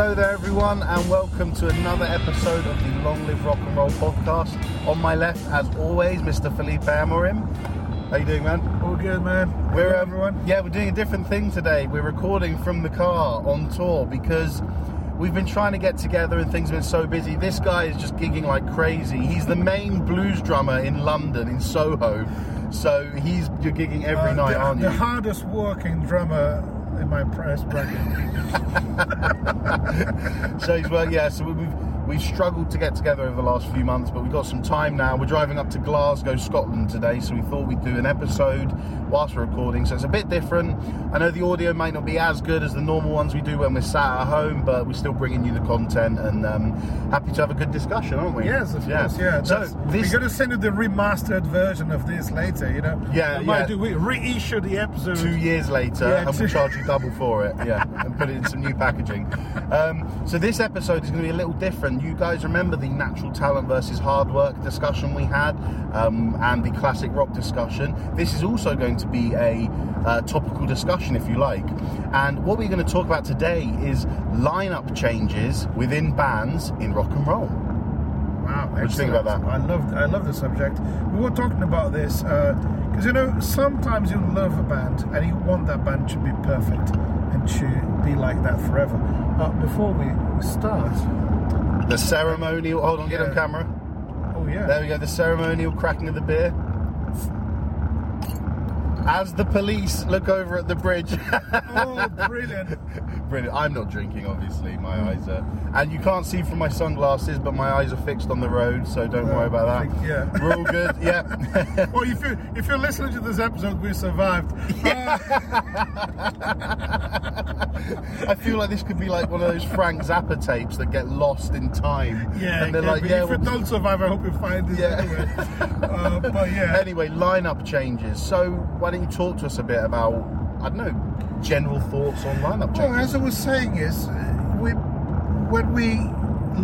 Hello there, everyone, and welcome to another episode of the Long Live Rock and Roll podcast. On my left, as always, Mr. Felipe Amorim. How you doing, man? All good, man. We're Hello, um, everyone. Yeah, we're doing a different thing today. We're recording from the car on tour because we've been trying to get together and things have been so busy. This guy is just gigging like crazy. He's the main blues drummer in London, in Soho. So he's you're gigging every Uh, night, the, aren't you? the hardest working drummer my press bracket. so he's well, yeah. So we've we've struggled to get together over the last few months, but we've got some time now. We're driving up to Glasgow, Scotland today, so we thought we'd do an episode whilst we're recording. So it's a bit different. I know the audio might not be as good as the normal ones we do when we're sat at home, but we're still bringing you the content and um, happy to have a good discussion, aren't we? yes, of course, yeah. So this we're going to send you the remastered version of this later, you know? Yeah, we might yeah. do, we reissue the episode. two years later Yeah, and we'll charge you double for it yeah and put it in some new packaging um, so this episode is going to be a little different you guys remember the natural talent versus hard work discussion we had um, and the classic rock discussion this is also going to be a uh, topical discussion if you like and what we're going to talk about today is lineup changes within bands in rock and roll Wow, what do you think about that? I love, I love the subject. We were talking about this because you know sometimes you love a band and you want that band to be perfect and to be like that forever. But before we start, the ceremonial hold on get on camera oh yeah, There we go, the ceremonial cracking of the beer. As the police look over at the bridge. oh brilliant. Brilliant. I'm not drinking, obviously. My eyes are. And you can't see from my sunglasses, but my eyes are fixed on the road, so don't worry about that. Yeah. We're all good. Yeah. Well, if you if you're listening to this episode, we survived. Uh, I feel like this could be like one of those Frank Zappa tapes that get lost in time. yeah, And they're like, yeah, if you well, don't survive, I hope you find this Yeah. anyway. Uh, but yeah, Anyway, lineup changes. So why don't you talk to us a bit about, I don't know, general thoughts on lineup well, as I was saying, is uh, we when we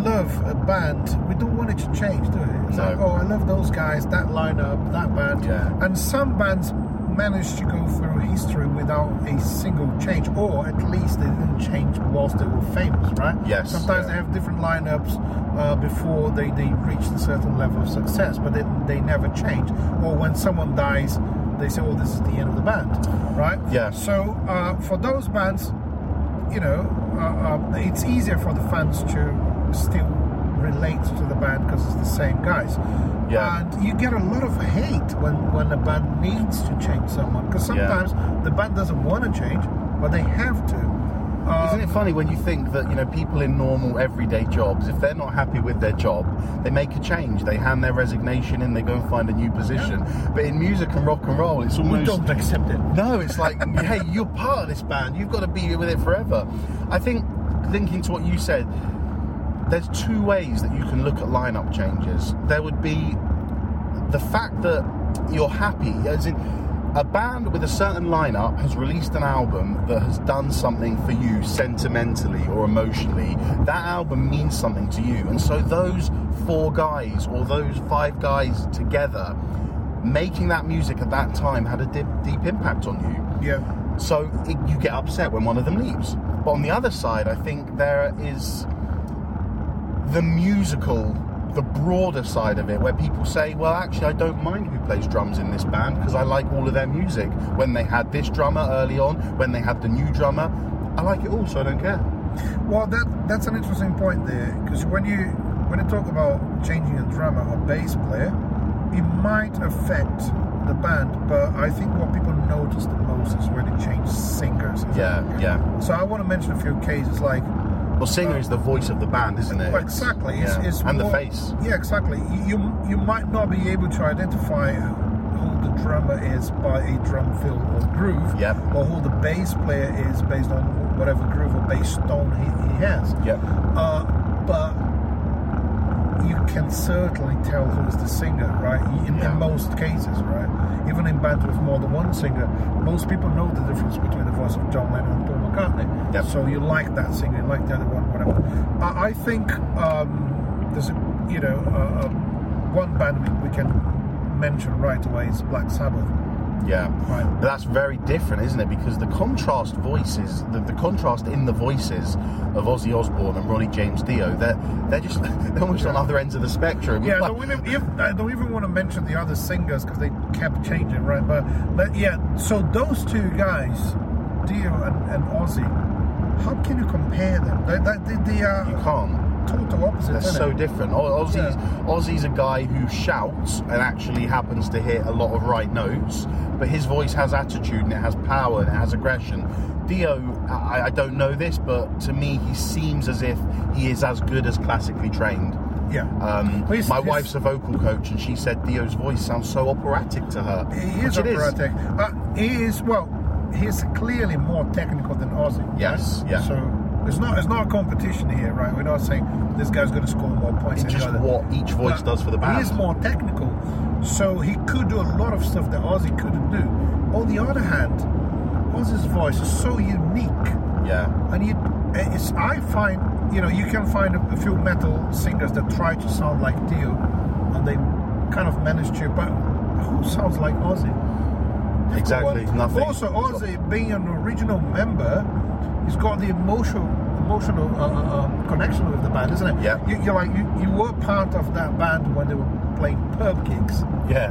love a band, we don't want it to change, do we? It's No. like, oh, I love those guys, that lineup, that band. Yeah. And some bands manage to go through history without a single change, or at least they didn't change whilst they were famous, right? Yes, Sometimes yeah. they have different lineups uh, before they, they reach a certain level of success, but they, they never change. Or when someone dies, they say, oh, this is the end of the band, right? Yeah. So uh, for those bands, you know, uh, uh, it's easier for the fans to still relate to the band because it's the same guys. Yeah. And you get a lot of hate when, when a band needs to change someone because Yeah. sometimes the band doesn't want to change, but they have to. Uh, Isn't it funny when you think that you know people in normal everyday jobs, if they're not happy with their job, they make a change. They hand their resignation in. They go and find a new position. But in music and rock and roll, it's we almost don't accept it. no. It's like hey, you're part of this band. You've got to be with it forever. I think linking to what you said, there's two ways that you can look at lineup changes. There would be the fact that you're happy, as in a band with a certain lineup has released an album that has done something for you sentimentally or emotionally. That album means something to you, and so those four guys or those five guys together making that music at that time had a deep, deep impact on you. Yeah. So it, you get upset when one of them leaves. But on the other side, I think there is the musical, the broader side of it, where people say, well, actually, I don't mind who plays drums in this band because I like all of their music. When they had this drummer early on, when they had the new drummer, I like it all, so I don't care. Well, that that's an interesting point there because when you when you talk about changing a drummer or bass player, it might affect the band, but I think what people notice the most is when they change singers. Yeah, yeah. So I want to mention a few cases like Well, singer is the voice of the band, isn't it? Well, exactly. It's, yeah. it's and the face. Yeah, exactly. You you might not be able to identify who the drummer is by a drum fill or groove, Yep. or who the bass player is based on whatever groove or bass tone he, he has. Yep. Uh, but you can certainly tell who's the singer, right? In, Yeah. in most cases, right? Even in bands with more than one singer, most people know the difference between the voice of John Lennon and Paul McCartney. Yep. So you like that singer, you like the other one, whatever. I, I think um, there's, a, you know, uh, one band we, we can mention right away is Black Sabbath. Yeah. Right. But that's very different, isn't it? Because the contrast voices, the, the contrast in the voices of Ozzy Osbourne and Ronnie James Dio, they're they're just they're almost on other ends of the spectrum. Yeah, I don't even, if, I don't even want to mention the other singers because they kept changing, right? But, but yeah, so those two guys, Dio and, and Ozzy, how can you compare them? They, they, they, they you can't. total opposites. They're so it? different. Ozzy's Yeah. Ozzy's a guy who shouts and actually happens to hit a lot of right notes, but his voice has attitude and it has power and it has aggression. Dio, I, I don't know this, but to me, he seems as if he is as good as classically trained. Yeah. Um, Well, my wife's a vocal coach, and she said Dio's voice sounds so operatic to her. He is operatic. Uh, he is well. He's clearly more technical than Ozzy. right? Yes, yeah. So it's not it's not a competition here, right? We're not saying this guy's going to score more points. It's than just the other. what each voice does for the He band. is more technical, so he could do a lot of stuff that Ozzy couldn't do. On the other hand, Ozzy's voice is so unique, Yeah, and you, it's I find you know you can find a, a few metal singers that try to sound like Dio, and they kind of manage to, but who sounds like Ozzy? Exactly. Well, Nothing. Also, Ozzy being an original member, he's got the emotional emotional uh, uh, um, connection with the band, isn't it? Yeah. You, you're like you, you were part of that band when they were playing pub gigs, Yeah,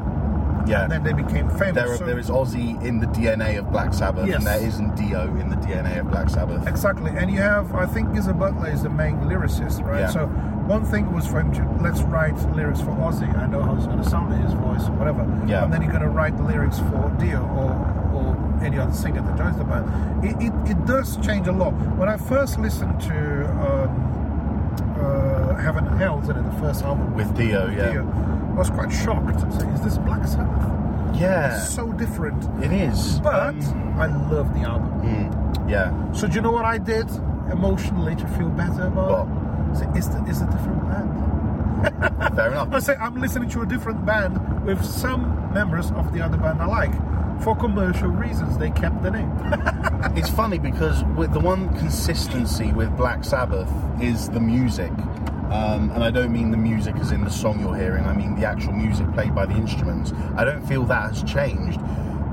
yeah. and then they became famous. There, So- there is Ozzy in the DNA of Black Sabbath, Yes. and there isn't Dio in the DNA of Black Sabbath. Exactly, and you have I think Geezer Butler is the main lyricist, right? Yeah. So one thing was for him to let's write lyrics for Ozzy. I know how it's going to sound in his voice, whatever. Yeah. And then you're going to write the lyrics for Dio or or any other singer that joins the band. It, it, it does change a lot. When I first listened to um, uh, Heaven and Hell, isn't it, the first album With Dio, yeah. Dio, I was quite shocked. I Is this Black Sabbath? Yeah, It's so different. it is. But Um, I love the album. mm, yeah, So do you know what I did emotionally to feel better about it? Say, It's, the, it's a different band. fair enough. I say I'm listening to a different band with some members of the other band I like. For commercial reasons, they kept the name. It's funny because with the one consistency with Black Sabbath is the music. Um, and I don't mean the music as in the song you're hearing, I mean the actual music played by the instruments. I don't feel that has changed.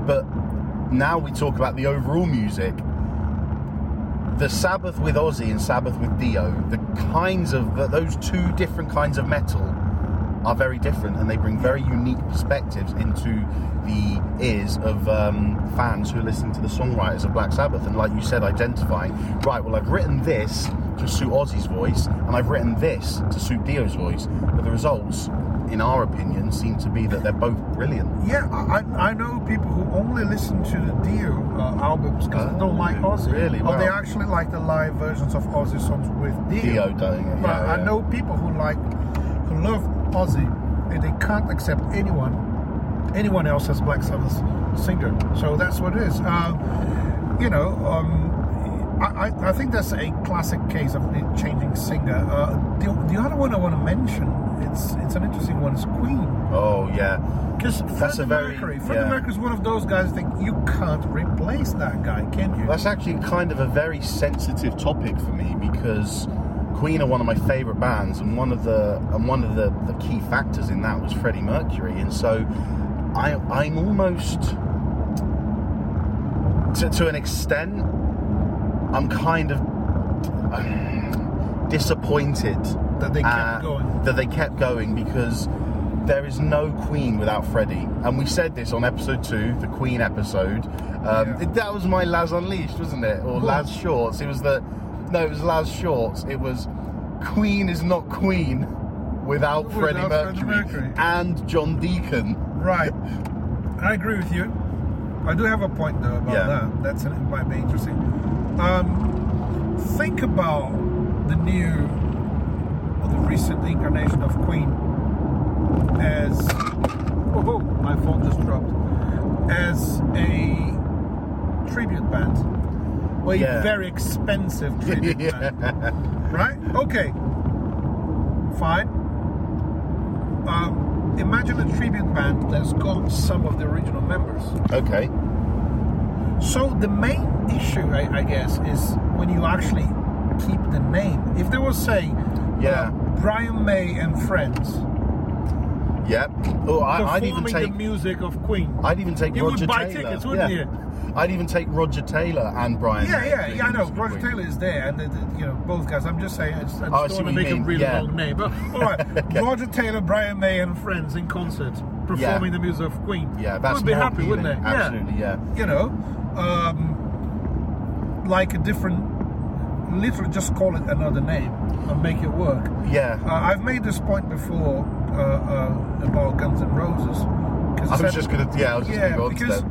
But now we talk about the overall music. The Sabbath with Ozzy and Sabbath with Dio, the kinds of those two different kinds of metal are very different and they bring very unique perspectives into the ears of um, fans who listen to the songwriters of Black Sabbath. And like you said, identifying, right, well, I've written this to suit Ozzy's voice and I've written this to suit Dio's voice. But the results, in our opinion, seem to be that they're both brilliant. yeah, I, I know people who only listen to the Dio uh, albums because they don't like Ozzy. really? Or they actually like the live versions of Ozzy songs with Dio doing it. But Yeah, I yeah. know people who like, who love Ozzy, and they can't accept anyone, anyone else as Black Sabbath's singer. So that's what it is. Uh, you know, um, I, I, I think that's a classic case of changing singer. Uh, the, the other one I want to mention, it's it's an interesting one, is Queen. Oh, yeah. Because That's Freddie a very- Mercury, Freddie yeah. Mercury is one of those guys. I think you can't replace that guy, can you? That's actually kind of a very sensitive topic for me because Queen are one of my favourite bands, and one of the and one of the, the key factors in that was Freddie Mercury, and so I I'm almost to, to an extent I'm kind of um, disappointed That they kept uh, going. that they kept going because there is no Queen without Freddie, and we said this on episode two, the Queen episode. Um, Yeah. it- that was my Laz Unleashed, wasn't it, or? Laz Shorts? It was the no, it was Laz Shorts. It was Queen is not Queen without, Freddie, Without Freddie Mercury Mercury. and John Deacon. Right. I agree with you. I do have a point though about Yeah. that. That's it might be interesting. Um, think about the new or the recent incarnation of Queen as oh, oh my phone just dropped as a tribute band. A Yeah. very expensive tribute band. Right? Okay. Fine. Um, imagine a tribute band that's got some of the original members. Okay. So the main issue, I, I guess, is when you actually keep the name. If they were say, Yeah. uh, Brian May and Friends, Yep. Oh, I, I'd even take. the music of Queen. I'd even take You would buy Taylor. tickets, wouldn't yeah. you? I'd even take Roger Taylor and Brian. Yeah, yeah, yeah. I know. Roger. Taylor is there, and the, the, you know both guys. I'm just saying, I just, I just Oh, I don't see want to make a mean, really yeah. long name. But all right, Okay. Roger Taylor, Brian May, and friends in concert performing the music of Queen. Yeah, that's would be happy, wouldn't appealing. they? Absolutely, yeah. You know, um, like a different. Literally, just call it another name and make it work. Yeah. Uh, I've made this point before uh, uh, about Guns N' Roses. I was said- just gonna. Yeah, I was just yeah, gonna go because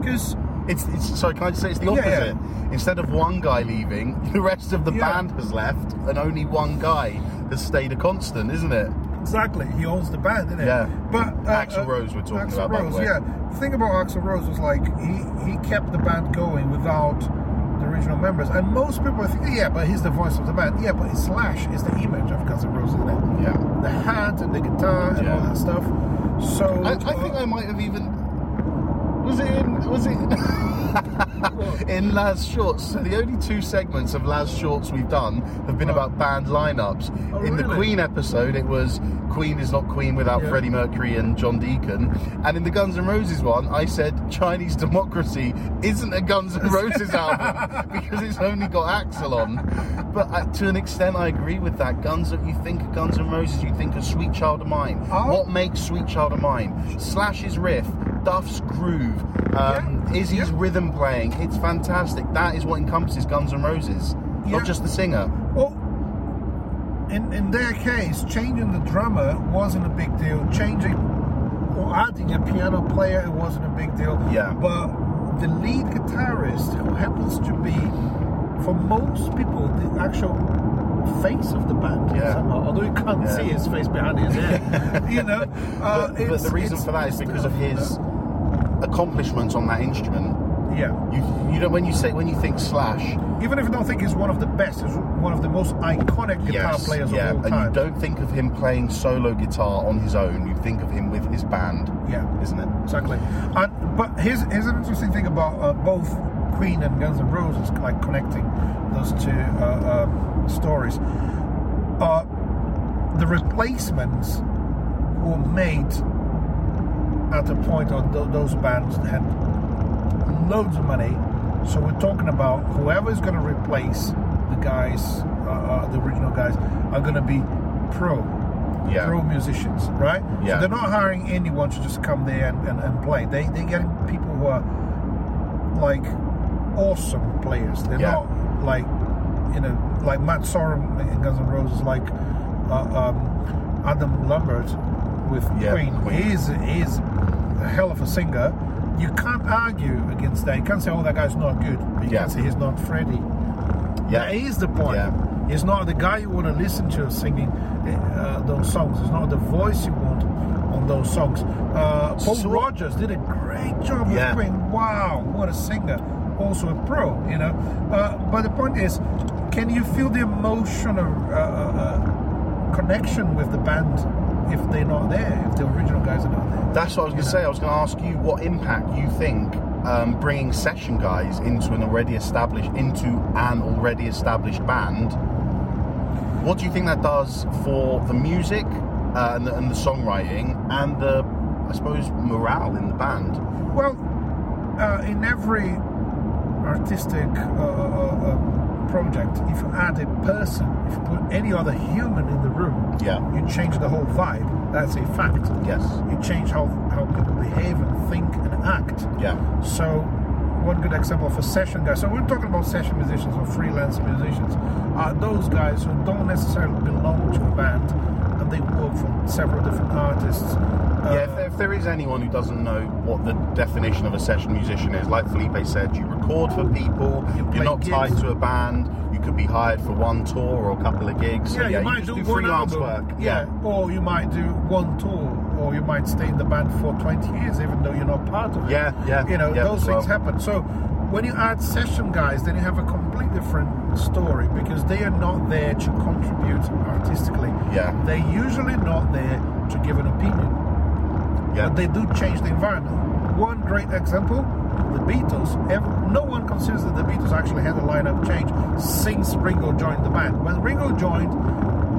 because It's, it's sorry. Can I just say it's the opposite? yeah. Instead of one guy leaving, the rest of the Yeah. band has left, and only one guy has stayed a constant, isn't it? Exactly, he owns the band, isn't it? Yeah. But uh, Axl uh, Rose we're talking Axl about, the Rose, way. yeah. The thing about Axl Rose was like he he kept the band going without the original members, and most people think, yeah, but he's the voice of the band. Yeah, but Slash is the image of Guns N' Roses, isn't it? Yeah. The hat and the guitar and Yeah. all that stuff. So I, I think I might have even. Was it in? Was it in Laz Shorts? So the only two segments of Laz Shorts we've done have been Oh. about band lineups. Oh, in the? Queen episode, it was Queen is not Queen without Yeah. Freddie Mercury and John Deacon. And in the Guns N' Roses one, I said Chinese Democracy isn't a Guns N' Roses album because it's only got Axl on. But uh, to an extent, I agree with that. Guns, that you think of Guns N' Roses, you think of Sweet Child of Mine. Oh. What makes Sweet Child of Mine? Slash's riff, Duff's groove, um, Yeah, Izzy's yeah. rhythm playing. It's fantastic. That is what encompasses Guns N' Roses, Yeah. not just the singer. Well, in, in their case, changing the drummer wasn't a big deal. Changing or adding a piano player, it wasn't a big deal. Yeah. But the lead guitarist, who happens to be, for most people, the actual face of the band, Yeah. somehow, although you can't Yeah. see his face behind his head, you know. Uh, but, but the reason for that is because of his accomplishments on that instrument. Yeah. You, you know, when you say when you think Slash, Even if you don't think he's one of the best, he's one of the most iconic guitar yes, players yeah, of all and you don't think of him playing solo guitar on his own. You think of him with his band, yeah. isn't it? Exactly. And, but here's, here's an interesting thing about uh, both Queen and Guns N' Roses, like connecting those two uh, um, stories. Uh, the replacements were made at a point of th- those bands had loads of money. So we're talking about whoever is going to replace the guys, uh, uh, the original guys, are going to be pro Yeah. pro musicians, right? Yeah. So they're not hiring anyone to just come there and, and, and play. They they're getting people who are like awesome players. They're Yeah. not like you know like Matt Sorum in Guns N' Roses, like uh, um, Adam Lambert with Yeah, Queen. Queen. He is he is a hell of a singer. You can't argue against that. You can't say, "Oh, that guy's not good." You Yeah. can say he's not Freddie. Yeah, That is the point. Yeah. He's not the guy you want to listen to singing uh, those songs. It's not the voice you want on those songs. Uh, Paul So- Rodgers did a great job with Yeah. Queen. Wow, what a singer! Also a pro, you know. Uh, but the point is, can you feel the emotional uh, uh, uh, connection with the band if they're not there? If the original guys are not there? That's what I was going to say. I was going to ask you what impact you think um, bringing session guys into an already established into an already established band. What do you think that does for the music uh, and, the, and the songwriting and the, I suppose, morale in the band? Well, uh, in every artistic uh, uh, uh, project, if you add a person, if you put any other human in the room, Yeah. you change the whole vibe. That's a fact. Yes. You change how, how people behave and think and act. Yeah. So, one good example of a session guy. So, we're talking about session musicians or freelance musicians. Are those guys who don't necessarily belong to a band and they work for several different artists. Yeah, if there, if there is anyone who doesn't know what the definition of a session musician is, like Felipe said, you record for people, You you are not tied to a band, you could be hired for one tour or a couple of gigs. So, yeah, you might just do, do one freelance album. work. Yeah. or you might do one tour, or you might stay in the band for 20 years, even though you're not part of it. Yeah, yeah, You know, yeah, those well. things happen. So when you add session guys, then you have a completely different story because they are not there to contribute artistically. Yeah. They're usually not there to give an opinion, Yeah. but they do change the environment. One great example. The Beatles, no one considers that the Beatles actually had a lineup change since Ringo joined the band. When Ringo joined,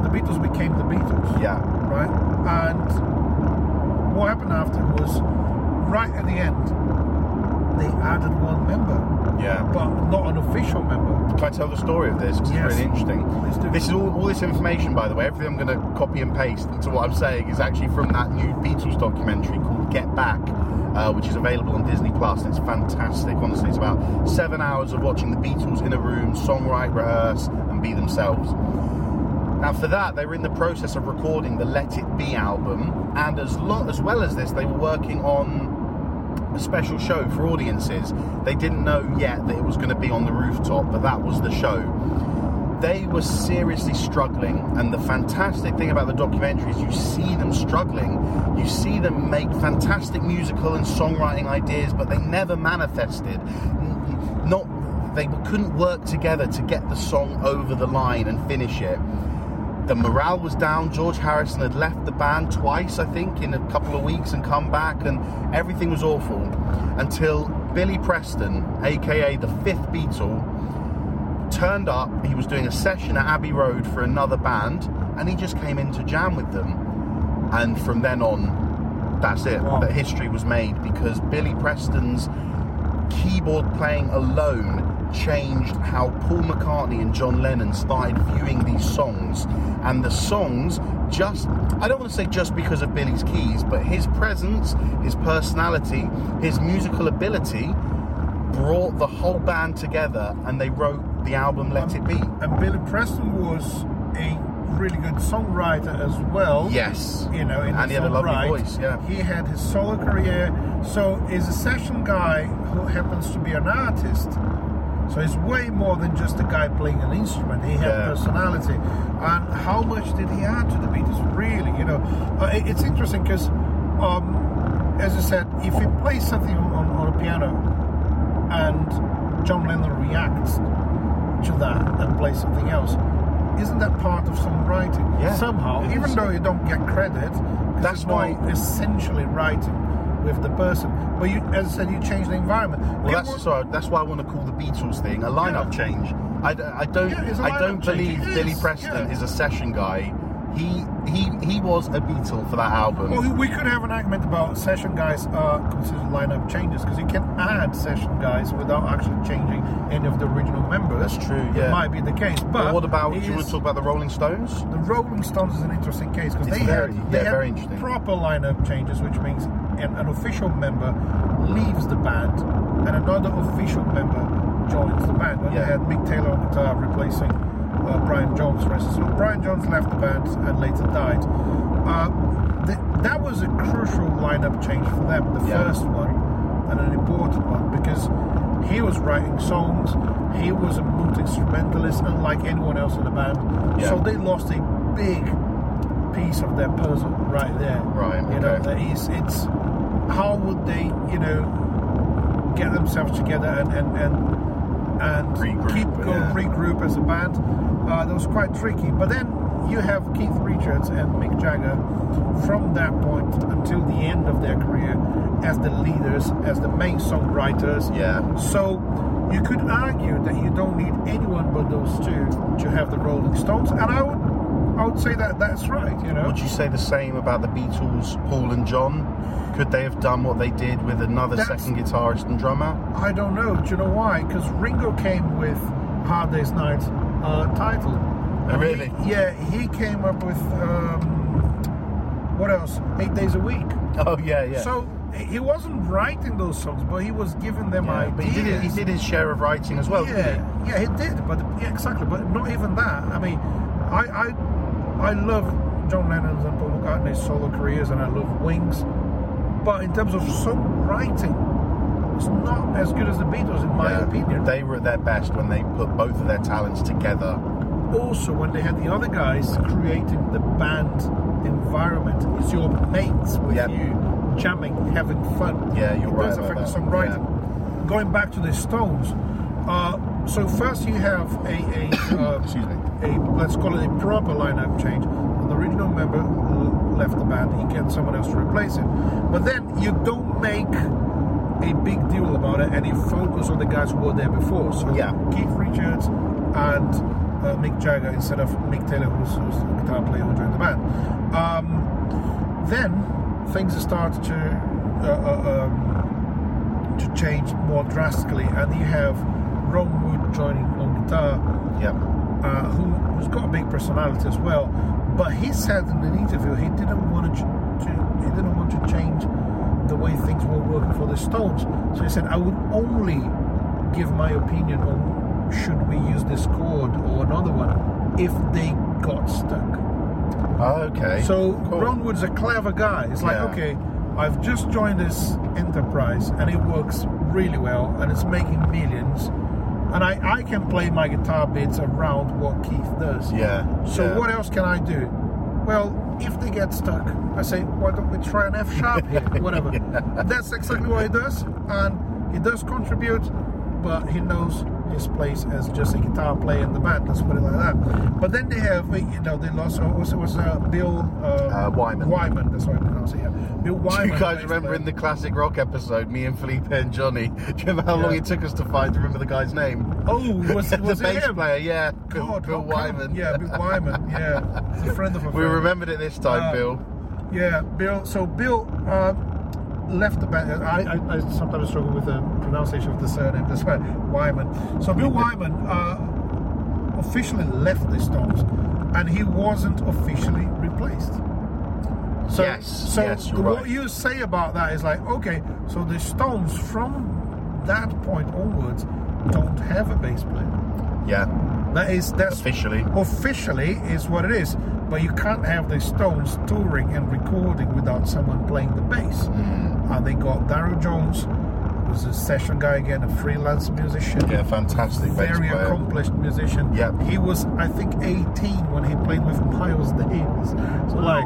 the Beatles became the Beatles yeah. right? And what happened after was right at the end, they added one member, Yeah. but not an official member. Can I tell the story of this? 'Cause Yes. it's really interesting. This is all, all this information, by the way. Everything I'm going to copy and paste into what I'm saying is actually from that new Beatles documentary called Get Back, uh, which is available on Disney Plus. It's fantastic. Honestly, it's about seven hours of watching the Beatles in a room, songwrite, rehearse, and be themselves. Now, for that, they were in the process of recording the Let It Be album, and as, lo- as well as this, they were working on a special show for audiences. They didn't know yet that it was going to be on the rooftop, but that was the show. They were seriously struggling, and the fantastic thing about the documentary is you see them struggling. You see them make fantastic musical and songwriting ideas, but they never manifested. Not they couldn't work together to get the song over the line and finish it the morale was down. George Harrison had left the band twice, I think, in a couple of weeks and come back, and everything was awful until Billy Preston, aka the fifth Beatle, turned up. He was doing a session at Abbey Road for another band, and he just came in to jam with them. And from then on, that's it. Wow. That history was made because Billy Preston's keyboard playing alone changed how Paul McCartney and John Lennon started viewing these songs. And the songs just, I don't want to say just because of Billy's keys, but his presence, his personality, his musical ability brought the whole band together and they wrote the album Let It Be. And Billy Preston was a really good songwriter as well. Yes. You know, in And he had a lovely right. voice, yeah. He had his solo career. So is a session guy who happens to be an artist. So it's way more than just a guy playing an instrument. He had Yeah. personality. And how much did he add to the Beatles? Really, you know, uh, it- it's interesting because, um, as I said, if he plays something on, on a piano and John Lennon reacts to that and plays something else, isn't that part of songwriting? Yeah, Somehow, even though you don't get credit, That's why- essentially writing with the person. But you, as I said, you change the environment. Well, that's sorry, that's why I want to call the Beatles thing a lineup Yeah. change. I don't Yeah, I don't believe It Billy Preston yeah. is a session guy. He he he was a Beatle for that album. Well, we could have an argument about session guys are considered lineup changes because you can add session guys without actually changing any of the original members. That's true, It yeah. might be the case, but But what about? Do you want to talk about the Rolling Stones? The Rolling Stones is an interesting case because they very- had, they yeah, had very interesting. proper lineup changes, which means an, an official member leaves the band and another official member joins the band. And Yeah. they had Mick Taylor on guitar replacing uh, Brian Jones, for instance. So Brian Jones left the band and later died. Uh, th- that was a crucial lineup change for them, the Yeah. first one, and an important one because he was writing songs, he was a multi instrumentalist, unlike anyone else in the band. Yeah. So they lost a big piece of their puzzle right there. Right, You know, okay. that is, it's how would they, you know, get themselves together and and and, and Regroup, keep going, yeah. regroup as a band. Uh, that was quite tricky. But then you have Keith Richards and Mick Jagger from that point until the end of their career as the leaders, as the main songwriters. Yeah. So you could argue that you don't need anyone but those two to have the Rolling Stones, and I would, I would say that that's right. You know, Would you say the same about the Beatles, Paul and John? Could they have done what they did with another That's- second guitarist and drummer? I don't know. Do you know why? Because Ringo came with Hard Day's Night uh, title. Oh, really? He- yeah, he came up with um, what else? Eight Days a Week. Oh yeah, yeah. So he wasn't writing those songs, but he was giving them yeah, ideas. but he did, he did his share of writing as well, yeah, yeah, he did. But yeah, exactly. But not even that. I mean, I I I love John Lennon's and Paul McCartney's solo careers, and I love Wings. But in terms of songwriting, it's not as good as the Beatles, in my Yeah. opinion. They were at their best when they put both of their talents together. also, when they had the other guys creating the band environment, it's your mates with Yep. you, jamming, having fun. Yeah, you're it right does affect the that. songwriting. Going back to the Stones, uh, so first you have a, a uh, Excuse me. A let's call it a proper lineup change. The original member left the band. He gets someone else to replace him. But then you don't make a big deal about it, and you focus on the guys who were there before. So Yeah. Keith Richards and uh, Mick Jagger instead of Mick Taylor, who's, who's the guitar player who joined the band. Um, then things start to uh, uh, um, to change more drastically, and you have Ron Wood joining on guitar, Yeah. Uh, who, who's got a big personality as well. But he said in an interview he didn't want to, to he didn't want to change the way things were working for the Stones. So he said I would only give my opinion on should we use this chord or another one if they got stuck. Okay. So Cool. Ron Wood's a clever guy. It's like, Yeah. okay, I've just joined this enterprise and it works really well and it's making millions. And I, I can play my guitar bits around what Keith does. Yeah. So yeah. what else can I do? Well, if they get stuck, I say, why don't we try an F sharp here? Whatever. That's exactly what he does. And he does contribute, but he knows his place as just a guitar player in the band. Let's put it like that. But then they have, you know, they lost. Was it? Was uh, Bill uh, Uh, Wyman. Wyman. That's what I pronounce it. Yeah, Bill Do Wyman. you guys remember in the classic rock episode, me and Felipe and Johnny? Do you remember how long it took us to find to remember the guy's name? Oh, was, the was it bass him? player, yeah, Bill, God, Bill how? Wyman. Yeah, Bill Wyman. Yeah, a friend of a friend. we remembered it this time, Uh, Bill. Yeah, Bill. So Bill uh, left the band. I, I, I sometimes struggle with the pronunciation of the surname. That's why Wyman. So Bill Wyman uh, officially left the Stones, and he wasn't officially replaced. So, Yes, so yes, what you say about that is like, okay, so the Stones from that point onwards don't have a bass player. Yeah, That is that's officially. officially is what it is. But you can't have the Stones touring and recording without someone playing the bass. Mm. Uh, they got Darryl Jones, who's a session guy again, a freelance musician, Yeah, fantastic bass very accomplished musician. Yep. He was, I think, 18 when he played with Miles Davis. So like,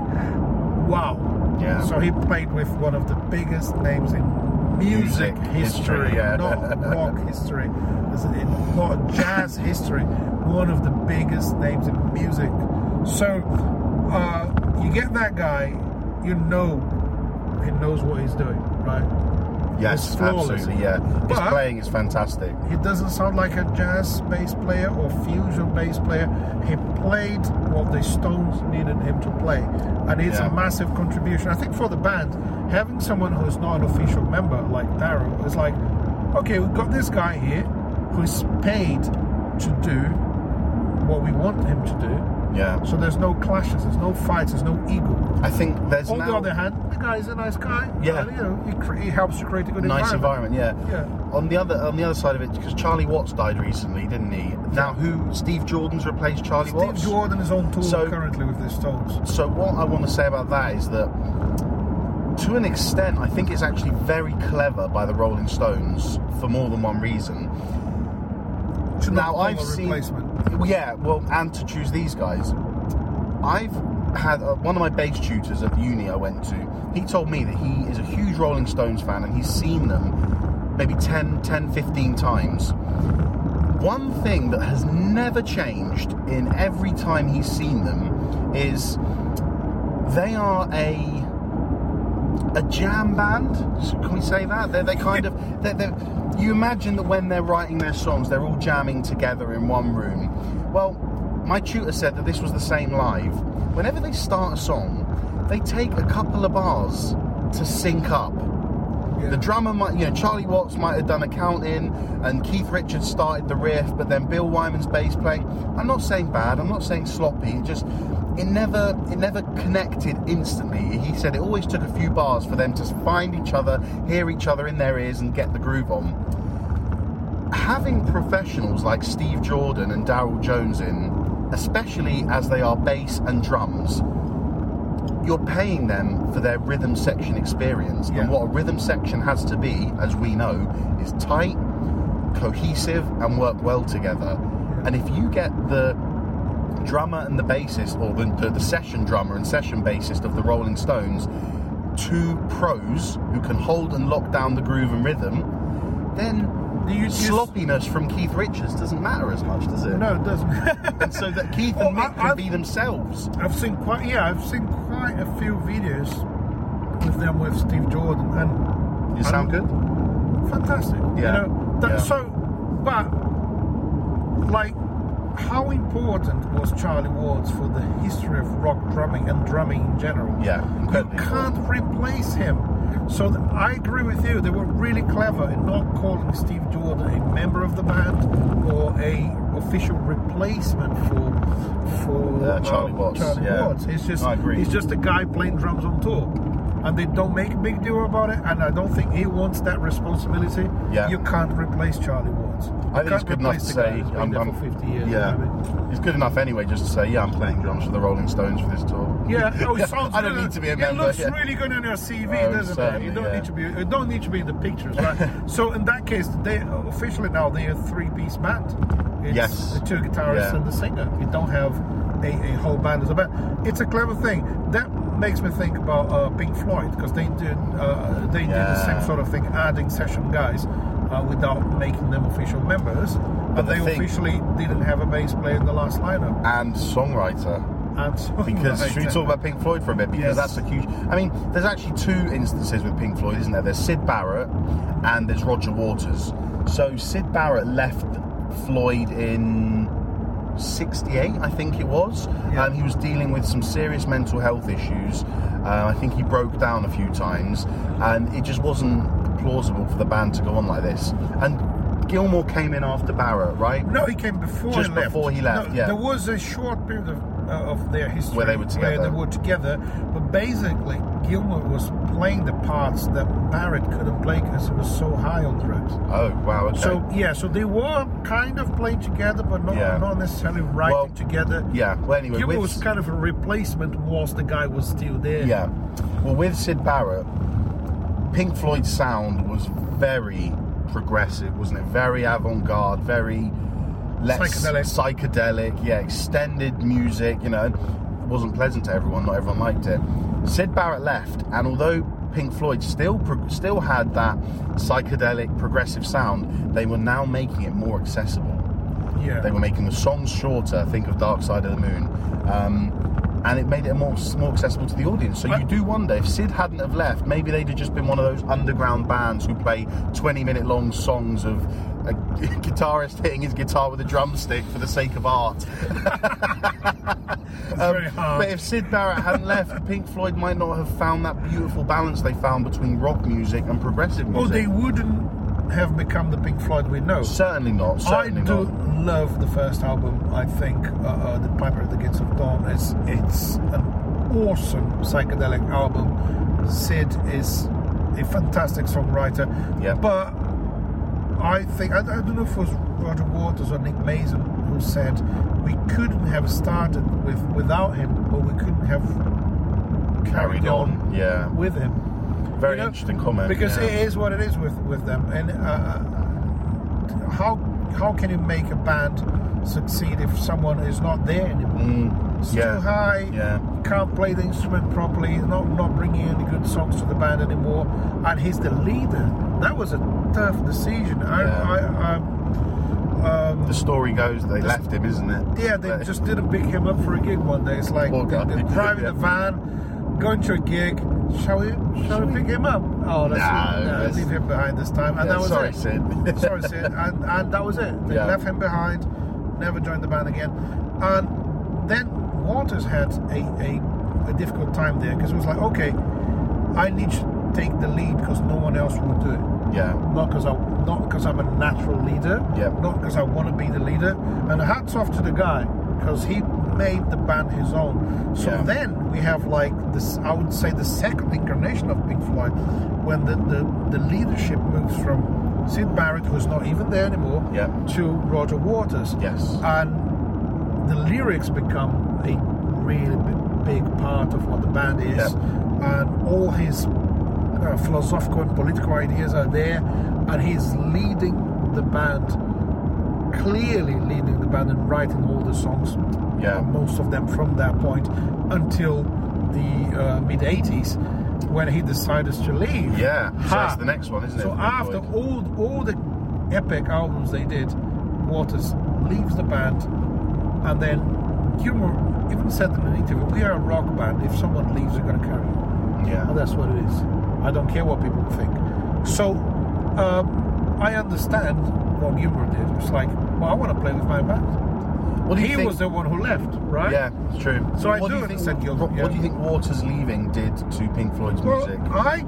wow. Yeah. So he played with one of the biggest names in music, Music history, history, yeah. not rock history, not jazz history. One of the biggest names in music. So uh, you get that guy, you know he knows what he's doing, right? Yes, absolutely. Yeah, his But- playing is fantastic. He doesn't sound like a jazz bass player or fusion bass player. He played what the Stones needed him to play, and it's Yeah. a massive contribution. I think for the band, having someone who's not an official member like Darryl is like, okay, we've got this guy here who's paid to do what we want him to do. Yeah, So there's no clashes, there's no fights, there's no ego. I think there's On the other hand, the guy's a nice guy. Yeah. and, you know, he, he helps to create a good nice environment. Yeah. Yeah. On the other on the other side of it, because Charlie Watts died recently, didn't he? Now, who Steve Jordan's replaced Charlie Steve Watts? Steve Jordan is on tour So- currently with the Stones. So what I want to say about that is that, to an extent, I think it's actually very clever by the Rolling Stones for more than one reason. To now I've a seen, yeah, well, and to choose these guys, I've had uh, one of my bass tutors at the uni I went to. He told me that he is a huge Rolling Stones fan and he's seen them maybe 10, 10 15 times. One thing that has never changed in every time he's seen them is they are a a jam band. Can we say that? They're, they kind of. They're, they're, you imagine that when they're writing their songs, they're all jamming together in one room. Well, my tutor said that this was the same live. Whenever they start a song, they take a couple of bars to sync up. Yeah. The drummer might, you know, Charlie Watts might have done a count in, and Keith Richards started the riff, but then Bill Wyman's bass playing. I'm not saying bad. I'm not saying sloppy. It just, it never, it never connected instantly. He said it always took a few bars for them to find each other, hear each other in their ears, and get the groove on. Having professionals like Steve Jordan and Darryl Jones in, especially as they are bass and drums, you're paying them for their rhythm section experience. Yeah. And what a rhythm section has to be, as we know, is tight, cohesive, and work well together. And if you get the drummer and the bassist, or the, the, session drummer and session bassist of the Rolling Stones, two pros who can hold and lock down the groove and rhythm, then You- sloppiness from Keith Richards doesn't matter as much, does it? No, it doesn't. And so that Keith and Mick I- can I've- be themselves. I've seen quite yeah, I've seen quite a few videos with them with Steve Jordan and You sound good? fantastic. Yeah. You know, that, Yeah. so but like how important was Charlie Watts for the history of rock drumming and drumming in general? Yeah, You can't replace him. So th- I agree with you. They were really clever in not calling Steve Jordan a member of the band or a official replacement for for Uh, Charlie uh, Watts, Charlie yeah. Watts. He's just he's just a guy playing drums on tour. And they don't make a big deal about it, and I don't think he wants that responsibility. Yeah. You can't replace Charlie Watts. You I think it's good enough to say I'm, I'm- for 50 years. Yeah, you know I mean? it's good enough anyway just to say yeah I'm playing drums for the Rolling Stones for this tour. Yeah, oh, it sounds I don't good. need to be a It member. looks yeah. really good on your CV, Oh, doesn't it? You don't yeah. need to be. You don't need to be in the pictures, right? so in that case, they officially now they're a three-piece band. It's Yes. the two guitarists Yeah. and the singer. You don't have a, a whole band as a band. It's a clever thing. That makes me think about uh, Pink Floyd because they did uh, they did the same sort of thing, adding session guys. Uh, without making them official members, But and the they thing- officially didn't have a bass player in the last lineup. And songwriter. And Because should we talk about Pink Floyd for a bit? Because Yes. that's a huge. I mean, there's actually two instances with Pink Floyd, isn't there? There's Syd Barrett and there's Roger Waters. So Syd Barrett left Floyd in '68, I think it was, Yeah. and he was dealing with some serious mental health issues. Uh, I think he broke down a few times, and it just wasn't plausible for the band to go on like this. And Gilmour came in after Barrett, right? No, he came before Just he left. before he left, No, yeah. There was a short period of, Uh, of their history Where they were together. they were together, but basically Gilmour was playing the parts that Barrett couldn't play because he was so high on drugs. Oh wow. Okay. So yeah, so they were kind of playing together, but not Yeah. not necessarily writing Well, together. yeah. Well, anyway, Gilmour was kind of a replacement whilst the guy was still there. Yeah. Well, with Syd Barrett, Pink Floyd's sound was very progressive, wasn't it? Very avant-garde, very less Psychedelic. psychedelic, yeah, extended music. You know, wasn't pleasant to everyone. Not everyone liked it. Syd Barrett left, and although Pink Floyd still still had that psychedelic progressive sound, they were now making it more accessible. yeah. They were making the songs shorter. Think of Dark Side of the Moon, um, and it made it more more accessible to the audience. So you do wonder if Syd hadn't have left, maybe they'd have just been one of those underground bands who play twenty minute long songs of a guitarist hitting his guitar with a drumstick for the sake of art. It's very hard. Um, But if Syd Barrett hadn't left, Pink Floyd might not have found that beautiful balance they found between rock music and progressive music. well, they wouldn't have become the Pink Floyd we know. Certainly not. Certainly I do not. love the first album. I think uh, uh, the Piper at the Gates of Dawn is it's an awesome psychedelic album. Syd is a fantastic songwriter. Yeah. But I think I, I don't know if it was Roger Waters or Nick Mason who said we couldn't have started with without him, but we couldn't have carried, Carried on. Yeah. with him. Very You know, interesting comment. Because yeah. it is what it is with with them, and uh, how how can you make a band succeed if someone is not there anymore? Mm, It's yeah. too high. Yeah. Can't play the instrument properly. Not not bringing any good songs to the band anymore. And he's the leader. That was a tough decision. I, Yeah. I, um, um, The story goes they left him, isn't it? yeah, they But- just didn't pick him up for a gig one day. It's like they're, guy. they're driving Yeah. the van, going to a gig. Shall we? Shall we pick him up? Oh, let's Nah, no, let's- leave him behind this time. And Yeah, that was sorry, it. Syd. sorry, Syd. And, and that was it. They left him behind. Never joined the band again. And then Waters had a, a, a difficult time there because it was like, okay, I need to take the lead because no one else will do it yeah. not because I not because I'm a natural leader, Yep. not because I want to be the leader. And hats off to the guy because he made the band his own. So Yeah. then we have like this, I would say, the second incarnation of Pink Floyd, when the the, the leadership moves from Syd Barrett, who's not even there anymore, Yep. to Roger Waters, Yes. and the lyrics become a really big, big part of what the band is, Yep. and all his uh, philosophical and political ideas are there, and he's leading the band, clearly leading the band and writing all the songs, Yeah. most of them from that point until the uh, mid 80s when he decided to leave. Yeah. So Ha. that's the next one, isn't it? So after all all the epic albums they did, Waters leaves the band, and then Gilmour even said in an interview, "We are a rock band. If someone leaves, we're going to carry on." Yeah. And that's what it is. I don't care what people think. So um, I understand what Gilmour did. It's like, well, I want to play with my band. What do you he think? was the one who left, right? Yeah, it's true. So I what do you think, understand Gilmour, What, yeah. what do you think Waters leaving did to Pink Floyd's Well, music? I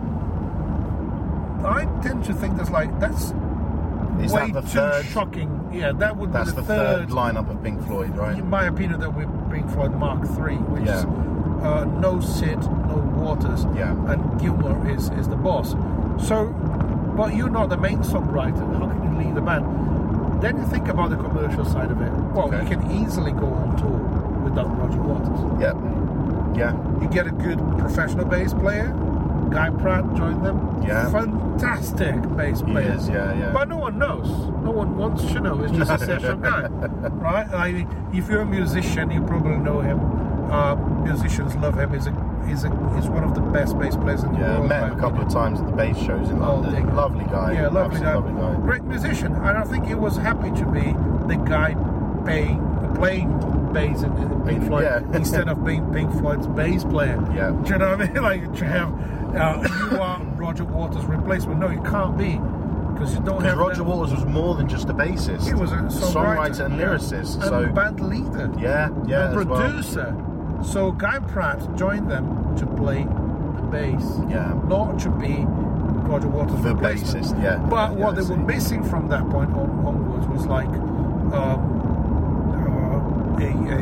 I tend to think that's like that's Is way that the too third? shocking. Yeah, that would That's be the, the third lineup of Pink Floyd, right? in my opinion, that we're Pink Floyd Mark Three, which Yeah. Uh, no Syd, no Waters, Yeah. and Gilmour is is the boss. So, but you're not the main songwriter. How can you lead the band? Then you think about the commercial side of it. Well, Okay. you can easily go on tour without Roger Waters. Yep. Yeah. You get a good professional bass player. Guy Pratt joined them. Yeah. Fantastic bass player. is, yeah, yeah. But no one knows. No one wants to know. It's just a session guy, right? I mean, if you're a musician, you probably know him. Uh, musicians love him. He's a, he's a, he's one of the best bass players in the Yeah, world. met him a couple of times at the bass shows in Oh, London. it. lovely guy. Yeah, lovely guy. Lovely guy. Great musician. And I think he was happy to be the guy paying, playing bass in, in Pink Floyd Yeah. instead of being Pink Floyd's bass player. Yeah. Do you know what I mean? Like to have uh, you are Roger Waters' replacement. No, you can't be because you don't have Roger that. Waters was more than just a bassist. He was a songwriter, and yeah. lyricist. and so band leader, yeah, yeah, and as well. So Guy Pratt joined them to play the bass, Yeah. not to be Roger Waters' The bassist, yeah. But Yeah, what they were missing from that point on, onwards was like um, uh, a, a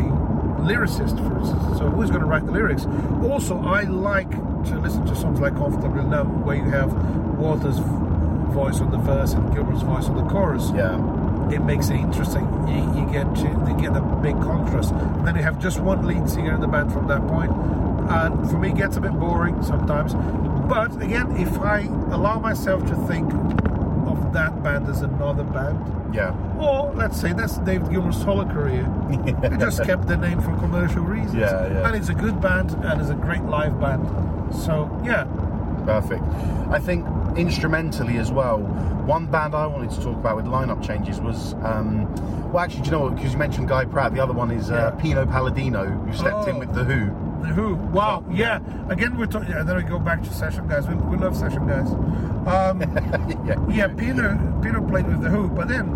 lyricist, for instance. So who's going to write the lyrics? Also, I like to listen to songs like "Comfortably Numb," where you have Waters' voice on the verse and Gilmour's voice on the chorus Yeah, it makes it interesting. You, you get to, they get a big contrast. And then you have just one lead singer in the band from that point, and for me, it gets a bit boring sometimes. But again, if I allow myself to think of that band as another band, yeah, or let's say that's David Gilmour's solo career, they just kept the name for commercial reasons. Yeah, yeah. And it's a good band, and it's a great live band. So yeah, perfect. I think instrumentally as well. One band I wanted to talk about with lineup changes was, um, well, actually, do you know what? Because you mentioned Guy Pratt. The other one is uh, Yeah. Pino Palladino, who stepped in Oh. with the Who. The Who. Wow. Yeah. Again, we're talking. Yeah, then we go back to session guys. We, we love session guys. Um, yeah, yeah, Peter Peter played with the Who, but then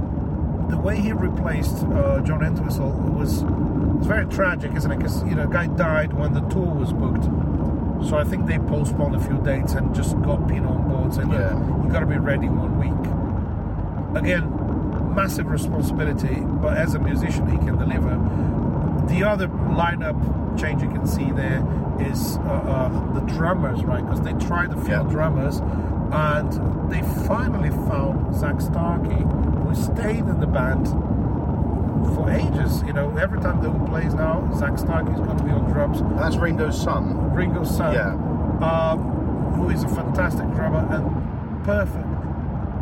the way he replaced uh, John Entwistle was was very tragic, isn't it? Because you know, guy died when the tour was booked. So I think they postponed a few dates and just got Pino on board, saying, "Look, Yeah. you've got to be ready one week." Again, massive responsibility, but as a musician, he can deliver. The other lineup change you can see there is uh, uh, the drummers, right? Because they tried a few Yeah. drummers, and they finally found Zak Starkey, who stayed in the band for ages. You know, every time the Who plays now, Zak Starkey is going to be on drums. And that's Ringo's son. Ringo's son, Yeah. um, who is a fantastic drummer and perfect,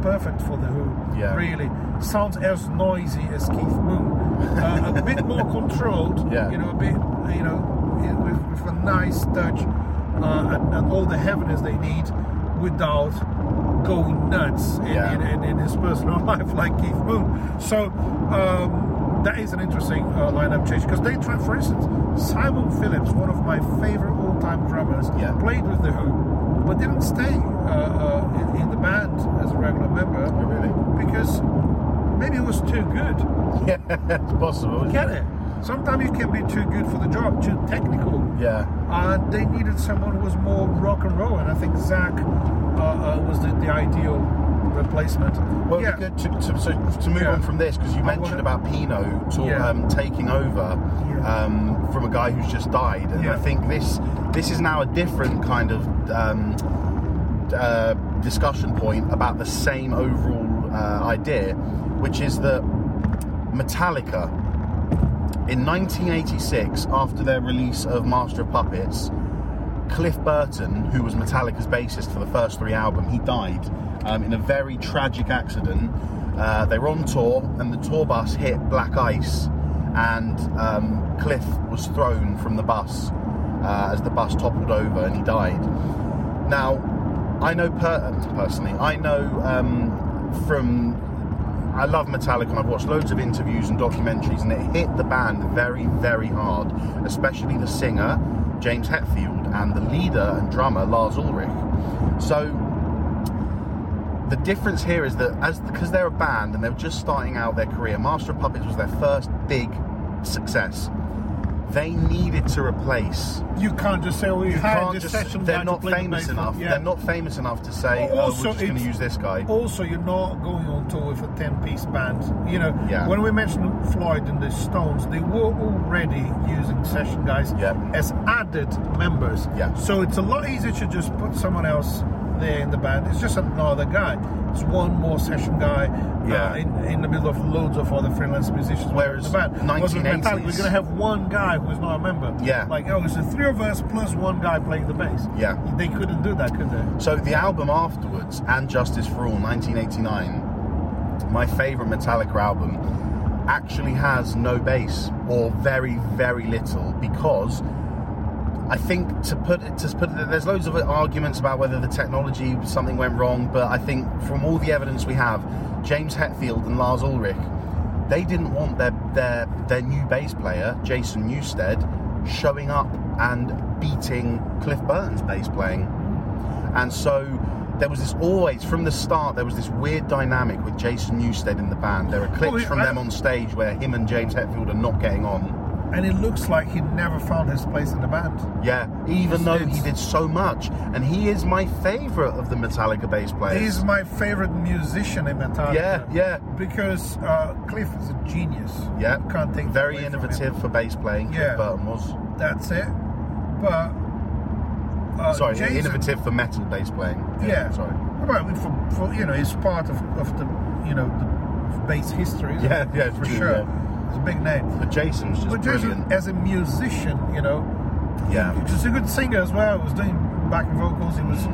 perfect for the Who. Yeah. Really sounds as noisy as Keith Moon, uh, a bit more controlled. Yeah. You know, a bit, you know, with, with a nice touch uh, and, and all the heaviness they need without going nuts in, Yeah. in, in, in his personal life like Keith Moon. So. Um, that is an interesting uh, lineup change because they tried, for instance, Simon Phillips, one of my favorite all-time drummers, Yeah. played with the Who, but didn't stay uh, uh, in, in the band as a regular member Oh, really? because maybe it was too good. Yeah, it's possible. Get it? Sometimes you can be too good for the job, too technical. Yeah. And they needed someone who was more rock and roll, and I think Zak uh, uh, was the, the ideal replacement. Well, yeah. good to, to, so to move Yeah. on from this because you mentioned about Pino to, Yeah. um, taking over um, from a guy who's just died, and. I think this this is now a different kind of um, uh, discussion point about the same overall uh, idea, which is that Metallica in 1986, after their release of Master of Puppets, Cliff Burton, who was Metallica's bassist for the first three albums, he died um, in a very tragic accident. Uh, they were on tour, and the tour bus hit black ice, and um, Cliff was thrown from the bus uh, as the bus toppled over, and he died. Now, I know per- personally, I know um, from I love Metallica and I've watched loads of interviews and documentaries and it hit the band very, very hard, especially the singer, James Hetfield, and the leader and drummer, Lars Ulrich. So the difference here is that as because they're a band and they were just starting out their career, Master of Puppets was their first big success. They needed to replace. You can't just say, "Well, we You hired can't this just. session They're not famous enough. Yeah. They're not famous enough to say, Well, "Oh, we're just going to use this guy." Also, you're not going on tour with a 10 piece band. You know, Yeah. when we mentioned Floyd and the Stones, they were already using session guys Yeah. as added members. Yeah. So it's a lot easier to just put someone else there in the band. It's just another guy. It's one more session guy Yeah. uh, in, in the middle of loads of other freelance musicians. Whereas the band. Whereas with 1980s Metallica, we're going to have one guy who is not a member. Yeah. Like, oh, it's the three of us plus one guy playing the bass. Yeah. They couldn't do that, could they? So the album afterwards, and Justice for All, 1989, my favourite Metallica album, actually has no bass or very, very little because I think to put it to put it, there's loads of arguments about whether the technology something went wrong, but I think from all the evidence we have, James Hetfield and Lars Ulrich, they didn't want their their their new bass player Jason Newsted showing up and beating Cliff Burton's bass playing. And so there was this always, from the start, there was this weird dynamic with Jason Newsted in the band. There are clips Well, from I- them on stage where him and James Hetfield are not getting on. And it looks like he never found his place in the band. Yeah, even It's- though it's- he did so much. And he is my favourite of the Metallica bass players. He's my favorite musician in Metallica. yeah, yeah, Because uh, Cliff is a genius. yeah. Can't take that Very innovative for bass playing, Cliff Yeah. Burton was. That's it. But uh, Sorry, Jason, innovative for metal bass playing. Yeah. Sorry. Well, for, for you know, it's part of, of the you know the bass history. Yeah, it? yeah, for sure. yeah. It's a big name. But Jason's just But Jason, brilliant. as a musician, you know, Yeah. He's a good singer as well. He was doing backing vocals. He was,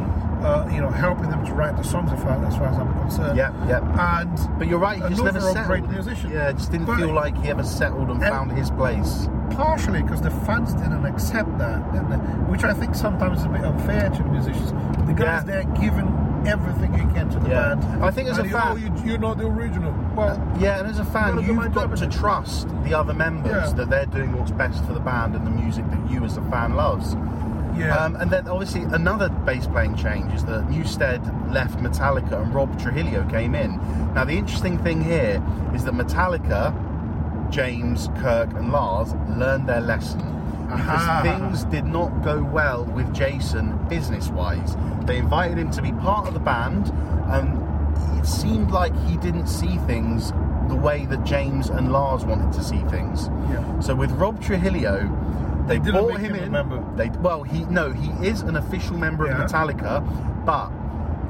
uh, you know, helping them to write the songs as far as, far as I'm concerned. Yeah, yeah. And But you're right, he just never settled. great musician. Yeah, it just didn't But- feel like he ever settled and, And- found his place. partially because the fans didn't accept that, didn't they? Which I think sometimes is a bit unfair to musicians. The guys Yeah. there giving everything he can to the Yeah. band. I think as a you, fan- oh, you're not the original. Well, Yeah, and as a fan, Gotta do my you've got to trust the other members Yeah. that they're doing what's best for the band and the music that you as a fan loves. yeah. Um, and then obviously another bass playing change is that Newsted left Metallica and Rob Trujillo came in. Now the interesting thing here is that Metallica, James, Kirk, and Lars learned their lesson because Aha. things did not go well with Jason business wise. They invited him to be part of the band, and it seemed like he didn't see things the way that James and Lars wanted to see things. Yeah. So with Rob Trujillo, they, They brought him him in. member. They well, he no, he is an official member Yeah. of Metallica, but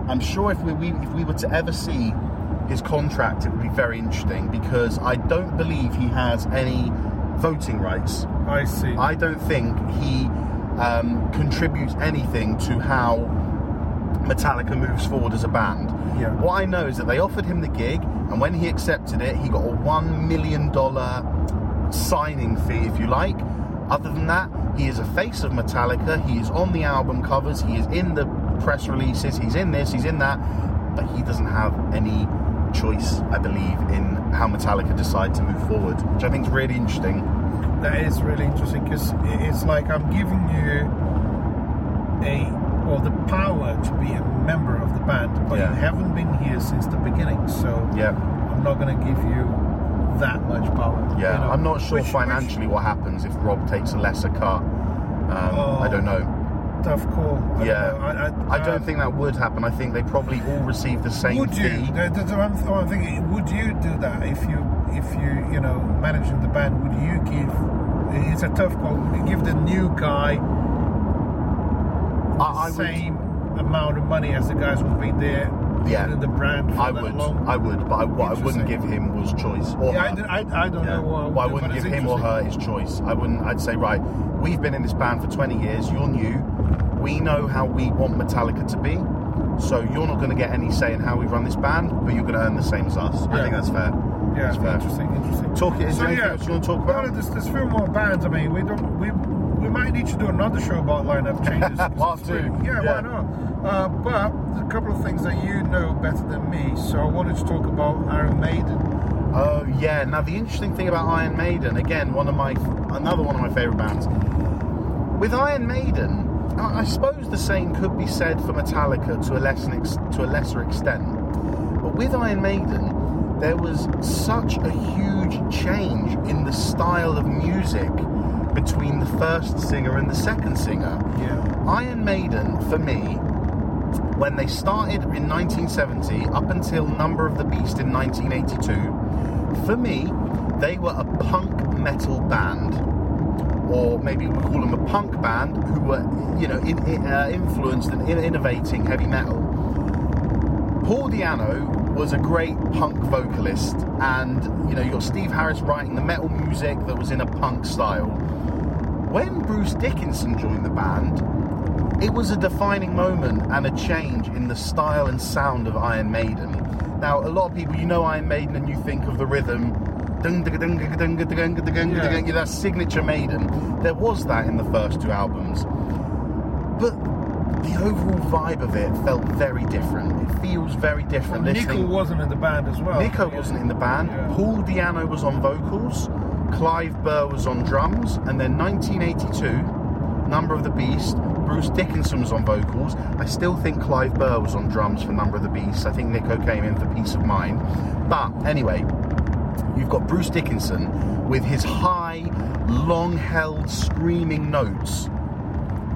I'm sure if we, we if we were to ever see his contract, it would be very interesting because I don't believe he has any voting rights. I see. I don't think he um, contributes anything to how Metallica moves forward as a band. Yeah. What I know is that they offered him the gig, and when he accepted it, he got a one million dollar signing fee, if you like. Other than that, he is a face of Metallica. He is on the album covers. He is in the press releases. He's in this. He's in that. But he doesn't have any choice, I believe, in how Metallica decide to move forward, which I think is really interesting. That is really interesting because it's like I'm giving you a well the power to be a member of the band, but Yeah. you haven't been here since the beginning. So Yeah. I'm not going to give you that much power. Yeah, you know, I'm not sure which- financially what happens if Rob takes a lesser cut. Um, Oh. I don't know. tough call. I don't Yeah. I, I, I don't think that would happen. I think they probably all receive the same Would you? fee. The one, the one thing. Would you do that if you if you you know managing the band? Would you give? It's a tough call. Would you give the new guy I, I would. same amount of money as the guys who've been there? Yeah. in the brand for I would. long? I would. But I, what I wouldn't give him was choice. Or yeah, I, her. d- I, I don't Yeah. know what. Well, I wouldn't give him or her his choice. I wouldn't. I'd say, right, we've been in this band for 20 years. You're new. We know how we want Metallica to be. So you're not going to get any say in how we run this band, but you're going to earn the same as us. I think that's fair. Yeah, that's fair. interesting, interesting. Talk it. Is So, there yeah. else you want to talk about? there's, there's a few more bands. I mean, we don't. We we might need to do another show about lineup changes. Part two. Yeah, Yeah. why not? Uh, but a couple of things that you know better than me. So I wanted to talk about Iron Maiden. Oh yeah. Now the interesting thing about Iron Maiden, again, one of my another one of my favourite bands. With Iron Maiden, I I suppose the same could be said for Metallica to a lesser ex- to a lesser extent. But with Iron Maiden, there was such a huge change in the style of music between the first singer and the second singer. Yeah. Iron Maiden, for me, when they started in 1970 up until Number of the Beast in 1982, for me, they were a punk metal band. Or maybe we call them a punk band who were, you know, in, in, uh, influenced and in, innovating heavy metal. Paul Di'Anno was a great punk vocalist, and you know, you got Steve Harris writing the metal music that was in a punk style when Bruce Dickinson joined the band, it was a defining moment and a change in the style and sound of Iron Maiden. Now, a lot of people, you know Iron Maiden and you think of the rhythm, yeah. that signature Maiden. There was that in the first two albums. But the overall vibe of it felt very different. It feels very different. Well, Nicko wasn't in the band as well. Nicko yeah. wasn't in the band. Yeah. Paul Di'Anno was on vocals. Clive Burr was on drums. And then 1982, Number of the Beast, Bruce Dickinson was on vocals. I still think Clive Burr was on drums for Number of the Beast. I think Nicko came in for Piece of Mind. But anyway, you've got Bruce Dickinson with his high, long held, screaming notes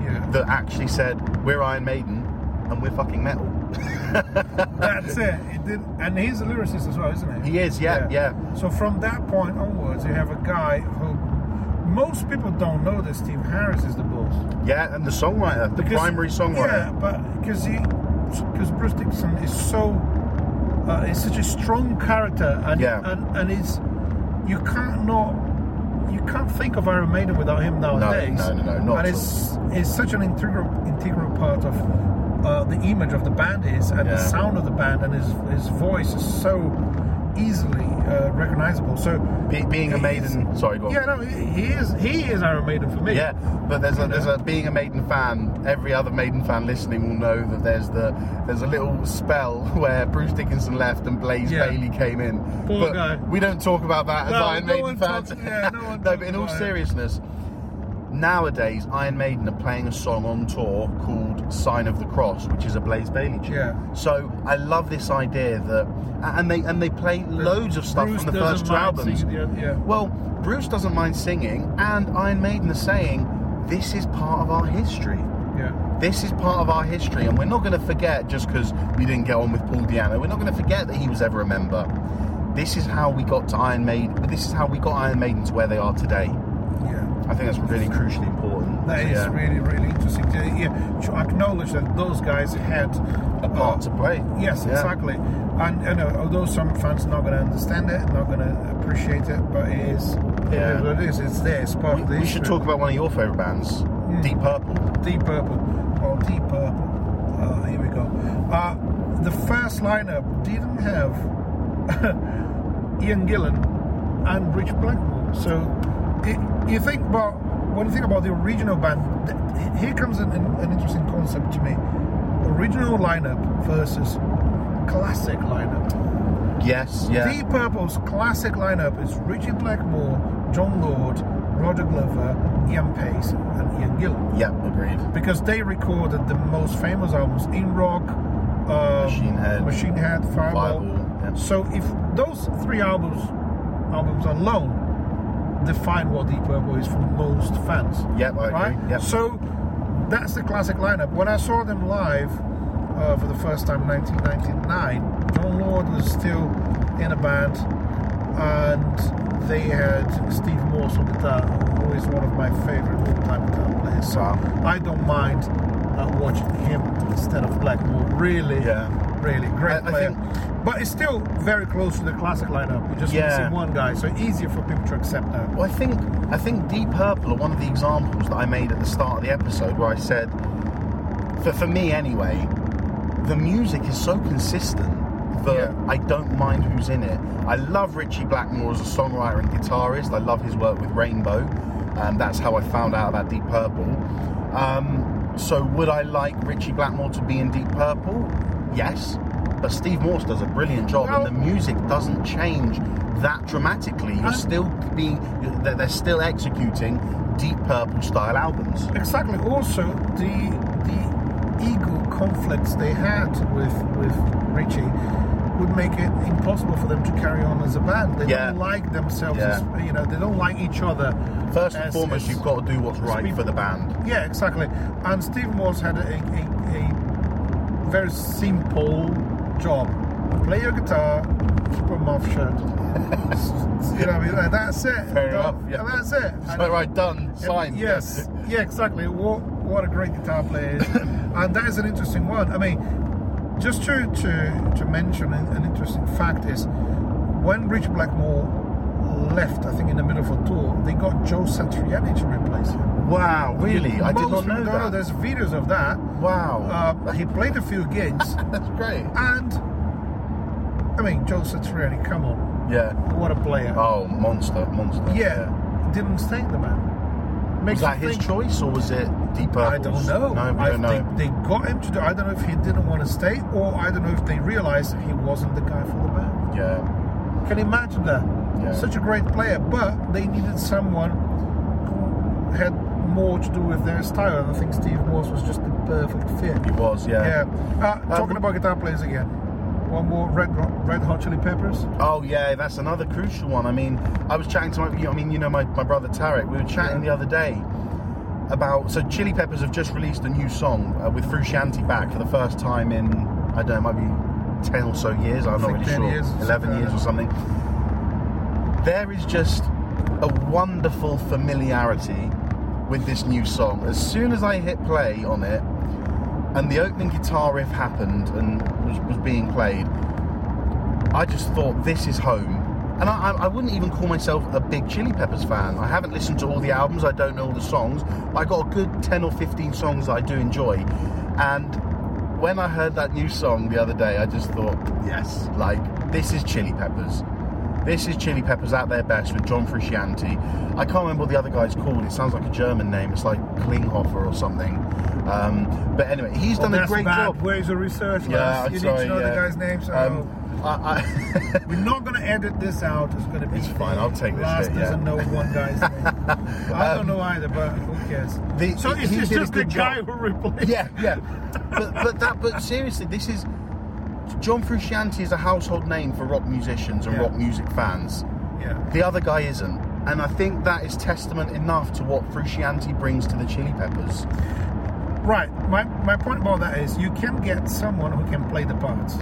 Yeah. that actually said, We're Iron Maiden and we're fucking metal. That's it. it did, and he's a lyricist as well, isn't he? He is, yeah, yeah. So from that point onwards, you have a guy who most people don't know that Steve Harris is the boss. Yeah, and the songwriter, the Because- primary songwriter. Yeah, but because he, because Bruce Dickinson is so, uh, is such a strong character, and Yeah. and and is, you can't not, you can't think of Iron Maiden without him nowadays. no, no, no, not And it's it's such an integral integral part of. Uh, the image of the band is, and the sound of the band, and his his voice is so easily uh, recognizable. So, Be, being a Maiden, sorry, go on. yeah, no, he is he is Iron Maiden for me. Yeah, but there's a there's a being a Maiden fan. Every other Maiden fan listening will know that there's the there's a little spell where Bruce Dickinson left and Blaze Yeah. Bayley came in. Poor but guy. We don't talk about that as No, Iron no Maiden one fans. talks- yeah, no one but in all seriousness. it. Nowadays Iron Maiden are playing a song on tour called "Sign of the Cross," which is a Blaze Bayley tune. Yeah. So I love this idea that, and they and they play loads of stuff Bruce from the first two albums. yeah. Well, Bruce doesn't mind singing, and Iron Maiden are saying this is part of our history. yeah. This is part of our history, and we're not going to forget just because we didn't get on with Paul Di'Anno. We're not going to forget that he was ever a member. This is how we got to Iron Maiden. This is how we got Iron Maiden to where they are today. I think that's really crucially important. That So, is yeah, really, really interesting to, yeah, to acknowledge that those guys had a part to play. Yes, Yeah. exactly. And you know, although some fans are not going to understand it, not going to appreciate it, but it is, Yeah. it is. It's there. It's part We, of the we should talk about one of your favourite bands, Hmm. Deep Purple. Deep Purple. Oh, Deep Purple. Uh, here we go. Uh, the first lineup didn't have Ian Gillan and Rich Blackmore. So it, you think about when you think about the original band, th- here comes an, an, interesting concept to me: original lineup versus classic lineup. Yes, yeah. Deep Purple's classic lineup is Ritchie Blackmore, Jon Lord, Roger Glover, Ian Paice, and Ian Gillan Yeah, agreed. because they recorded the most famous albums in rock, uh, Machine Head. Machine Head, Fireball. Fireball, yeah. So if those three albums, albums alone, define what Deep Purple is for most fans, Yep, I agree. right? Yep. So that's the classic lineup. When I saw them live uh, for the first time in 1999, Jon Lord was still in a band, and they had Steve Morse on guitar, who is one of my favorite all-time guitar players. So I don't mind uh, watching him instead of Blackmore. Really, Yeah. Really great I- I think- but it's still very close to the classic lineup. You're just Yeah. missing one guy, so easier for people to accept that. Well, I think I think Deep Purple are one of the examples that I made at the start of the episode where I said, for for me anyway, the music is so consistent that Yeah. I don't mind who's in it. I love Ritchie Blackmore as a songwriter and guitarist. I love his work with Rainbow, and that's how I found out about Deep Purple. Um, so, would I like Ritchie Blackmore to be in Deep Purple? Yes, but Steve Morse does a brilliant job, and the music doesn't change that dramatically. You're still being, they're they're still executing Deep Purple style albums. Exactly. Also, the the ego conflicts they had with with Ritchie would make it impossible for them to carry on as a band. They Yeah. don't like themselves, Yeah. as, you know, they don't like each other. First and as- foremost, as- you've got to do what's right people- for the band. Yeah, exactly. And Steve Morse had a, a, a very simple job: play your guitar, keep a muff shirt. you know, what I mean, Like, that's it. Fair enough, yeah. And that's it. So right, done, signed. Yes, yeah, exactly. What what a great guitar player and that is an interesting one. I mean, just to to to mention an, an interesting fact is when Rich Blackmore left, I think in the middle of a tour, they got Joe Satriani to replace him. Wow, really? I did not know that. There's videos of that. Wow, Uh, he played a few gigs, that's great. and I mean, Joe Satriani, come on, Yeah. what a player! Oh, monster, monster. yeah, didn't stay the band. Makes Was that his think- choice or was it Deep I don't know. No, I- don't know. They, they got him to do. I don't know if he didn't want to stay, or I don't know if they realized he wasn't the guy for the band. Yeah. Can you imagine that? Yeah. Such a great player, but they needed someone had more to do with their style. And I think Steve Morse was just the perfect fit. He was, yeah. Yeah. Uh, talking w- about guitar players again. One more Red Red Hot Chili Peppers. Oh yeah, that's another crucial one. I mean, I was chatting to my, I mean, you know, my, my brother Tarek. We were chatting the other day about so Chili Peppers have just released a new song uh, with Frusciante back for the first time in I don't know, it might be ten or so years. I'm not really 10 sure. years, Eleven years or something. There is just a wonderful familiarity with this new song. As soon as I hit play on it, and the opening guitar riff happened and was, was being played, I just thought this is home. And I, I- wouldn't even call myself a big Chili Peppers fan. I haven't listened to all the albums, I don't know all the songs, I got a good 10 or 15 songs I do enjoy. And when I heard that new song the other day, I just thought, yes, like, this is Chili Peppers. This is Chili Peppers at their best with John Frusciante. I can't remember what the other guy's called. It sounds like a German name. It's like Klinghoffer or something. Um, but anyway, he's done Oh, a great bad. job. Where's your research? Yeah? You sorry, need to know yeah. the guy's name. So Um, I, I we're not going to edit this out. It's going to be It's fine, I'll take this Last yeah. doesn't know one guy's name. I don't know either, but who cares? The- so it's, a just the good guy job. who replaced. yeah, yeah. But but that but seriously, this is John Frusciante is a household name for rock musicians and Yeah. rock music fans. yeah. The other guy isn't. And I think that is testament enough to what Frusciante brings to the Chili Peppers. Right. My my point about that is you can get someone who can play the parts.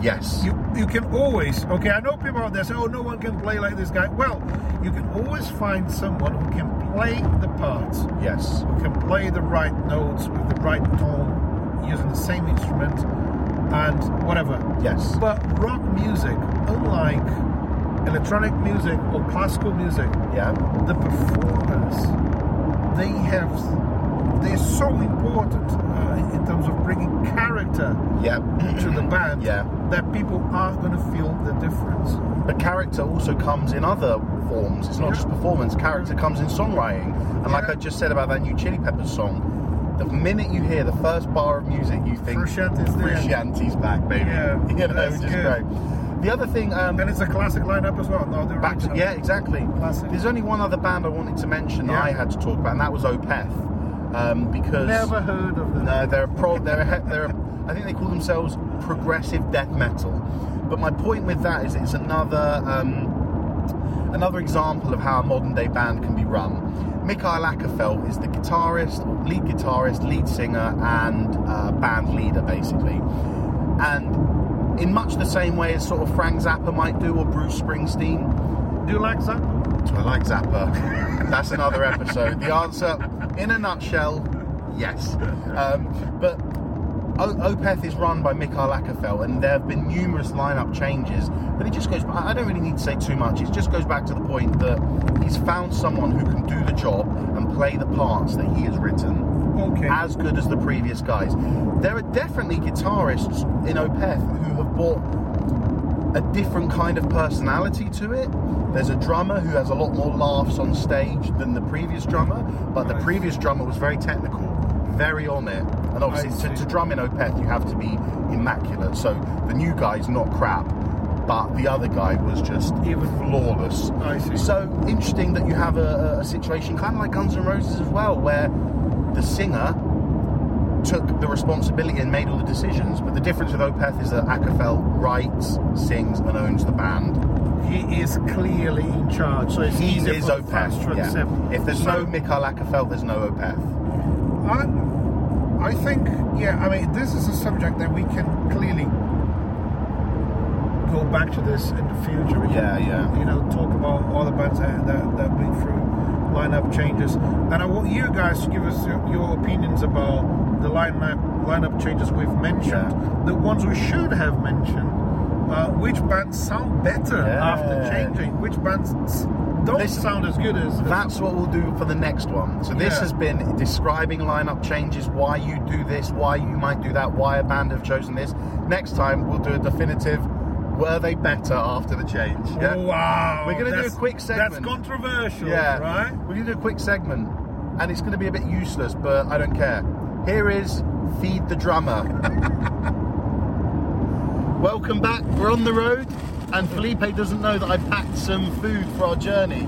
Yes. You you can always okay. I know people out there say, "Oh, no one can play like this guy." Well, you can always find someone who can play the parts, yes. who can play the right notes with the right tone, using the same instrument, and whatever. Yes. But rock music, unlike electronic music or classical music, Yeah. the performers they have they're so important uh, in terms of bringing character Yeah. to the band Yeah. that people are going to feel the difference. But character also comes in other forms. It's not Yeah. just performance. Character comes in songwriting. And like I just said about that new Chili Peppers song, the minute you hear the first bar of music, you think Frusciante's back, baby. Yeah, you know, that's which good. great. The other thing, um, And it's a classic lineup as well. No, back to, yeah, exactly. Classic. There's only one other band I wanted to mention that I had to talk about, and that was Opeth. Um, because Never heard of them. no, they're a pro. They're a, they're. A, I think they call themselves progressive death metal. But my point with that is it's another um, another example of how a modern day band can be run. Mikael Åkerfeldt is the guitarist, lead guitarist, lead singer, and uh, band leader basically. And in much the same way as sort of Frank Zappa might do or Bruce Springsteen, Do you like Zappa? I like Zappa. That's another episode. The answer, in a nutshell, yes. Um, but o- Opeth is run by Mikael Åkerfeldt, and there have been numerous lineup changes. But it just goes. I I don't really need to say too much. It just goes back to the point that he's found someone who can do the job and play the parts that he has written Okay. as good as the previous guys. There are definitely guitarists in Opeth who have brought a different kind of personality to it. There's a drummer who has a lot more laughs on stage than the previous drummer, but the previous drummer was very technical, very on it. And obviously, to, to drum in Opeth, you have to be immaculate. So the new guy's not crap, but the other guy was just Even- flawless. I see. So interesting that you have a, a situation kind of like Guns N' Roses as well, where the singer took the responsibility and made all the decisions. But the difference with Opeth is that Åkerfeldt writes, sings, and owns the band. He is clearly in charge, so it's He easier is for Opeth. yeah. If there's So- no Mikael Åkerfeldt, there's no Opeth. I, I think, yeah, I mean, this is a subject that we can clearly go back to this in the future. We can, Yeah, yeah. You know, talk about all the bands that, that, that have been through lineup changes. And I want you guys to give us your, your opinions about the lineup lineup changes we've mentioned, Yeah. the ones we should have mentioned. Uh, which bands sound better Yeah. after changing? Which bands don't This- sound as good as? That's what we'll do for the next one. So this Yeah. has been describing lineup changes, why you do this, why you might do that, why a band have chosen this. Next time we'll do a definitive. Were they better after the change? Yeah. Wow. We're gonna do a quick segment. That's controversial, Yeah. right? We're gonna do a quick segment, and it's gonna be a bit useless, but I don't care. Here is feed the drummer. Welcome back. We're on the road, and Felipe doesn't know that I packed some food for our journey.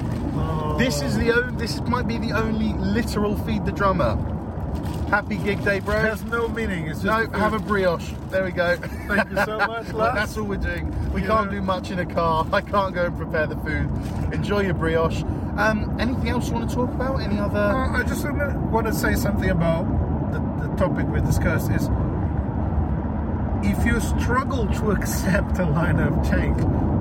This is the only. This might be the only literal feed the drummer. Happy gig day, bro. Has no meaning. It's just No, have a brioche. There we go. Thank you so much, lads. That's all we're doing. We Yeah. can't do much in a car. I can't go and prepare the food. Enjoy your brioche. Um, anything else you want to talk about? Any other? Uh, I just want to say something about the, the topic we discussed is if you struggle to accept a lineup change,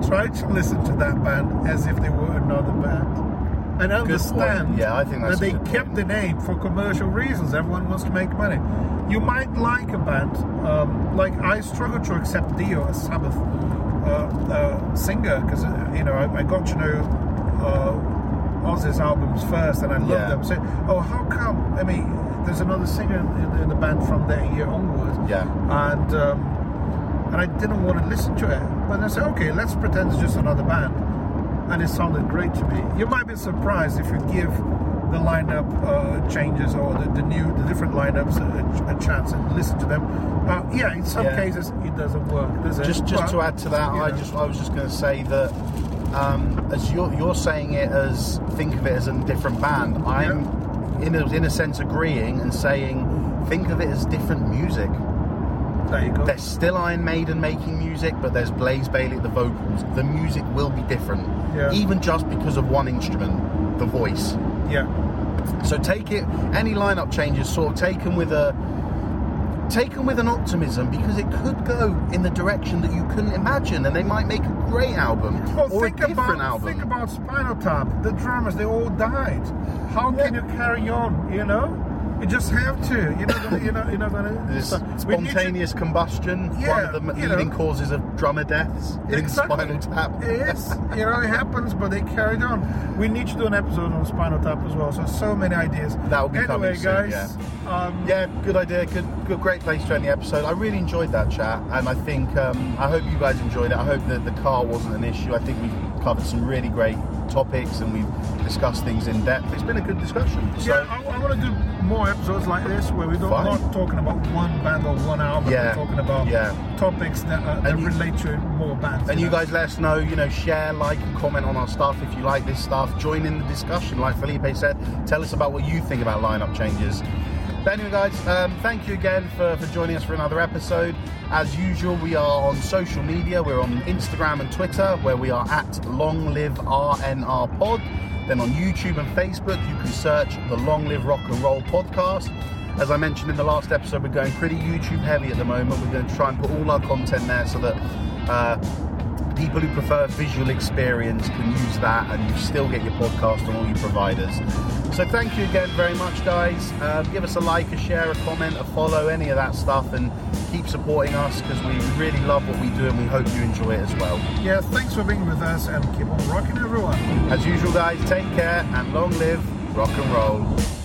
try to listen to that band as if they were another band. And understand. Yeah, I think that they kept point. the name for commercial reasons. Everyone wants to make money. You might like a band, um, like I struggle to accept Dio as Sabbath uh, uh, singer because you know I, I got to know uh, Ozzy's albums first and I loved Yeah. them. So, oh, how come? I mean, there's another singer in, in the band from that year onward, Yeah. and um, and I didn't want to listen to it. But I said, okay, let's pretend it's just another band, and it sounded great to me. You might be surprised if you give the lineup uh, changes or the, the new, the different lineups a, a chance and listen to them. Uh, yeah, in some Yeah. cases it doesn't work. Does it? just just But, to add to that, I know. just I was just going to say that um, as you're you're saying it as think of it as a different band. I'm in a, in a sense agreeing and saying think of it as different music. There you go. There's still Iron Maiden making music, but there's Blaze Bayley at the vocals. The music will be different, Yeah. even just because of one instrument, the voice. yeah. So take it. Any lineup changes, sort of taken with a taken with an optimism because it could go in the direction that you couldn't imagine, and they might make a great album Well, or a different about album. think about Spinal Tap. The drummers, they all died. How can you carry on? You know, you just have to. You're not gonna. You're not. You're not gonna. There's so to- spontaneous combustion, one of the leading know. causes of drummer deaths in Exactly. Spinal Tap. It is. You know, it happens, but they carried on. We need to do an episode on Spinal Tap as well. So, so many ideas. That'll be anyway, coming soon, guys. Um, Yeah, good idea. Good, good, great place to end the episode. I really enjoyed that chat, and I think um, I hope you guys enjoyed it. I hope that the car wasn't an issue. I think we covered some really great topics, and we've discussed things in depth. It's been a good discussion. So, Yeah, I, I want to do more episodes like this where we're Fine. not talking about one band or one album. Yeah, We're talking about yeah. topics that, uh, that you- relate to more bands. And you know. guys let us know, you know, share, like, and comment on our stuff if you like this stuff. Join in the discussion, like Felipe said. Tell us about what you think about lineup changes. But anyway, guys, um, thank you again for, for joining us for another episode. As usual, we are on social media. We're on Instagram and Twitter, where we are at Long Live RNR Pod. Then on YouTube and Facebook, you can search the Long Live Rock and Roll Podcast. As I mentioned in the last episode, we're going pretty YouTube heavy at the moment. We're going to try and put all our content there so that uh, people who prefer visual experience can use that and you still get your podcast on all your providers. So thank you again very much, guys. Um, give us a like, a share, a comment, a follow, any of that stuff, and keep supporting us because we really love what we do and we hope you enjoy it as well. Yeah, thanks for being with us and keep on rocking, everyone. As usual, guys, take care and long live rock and roll.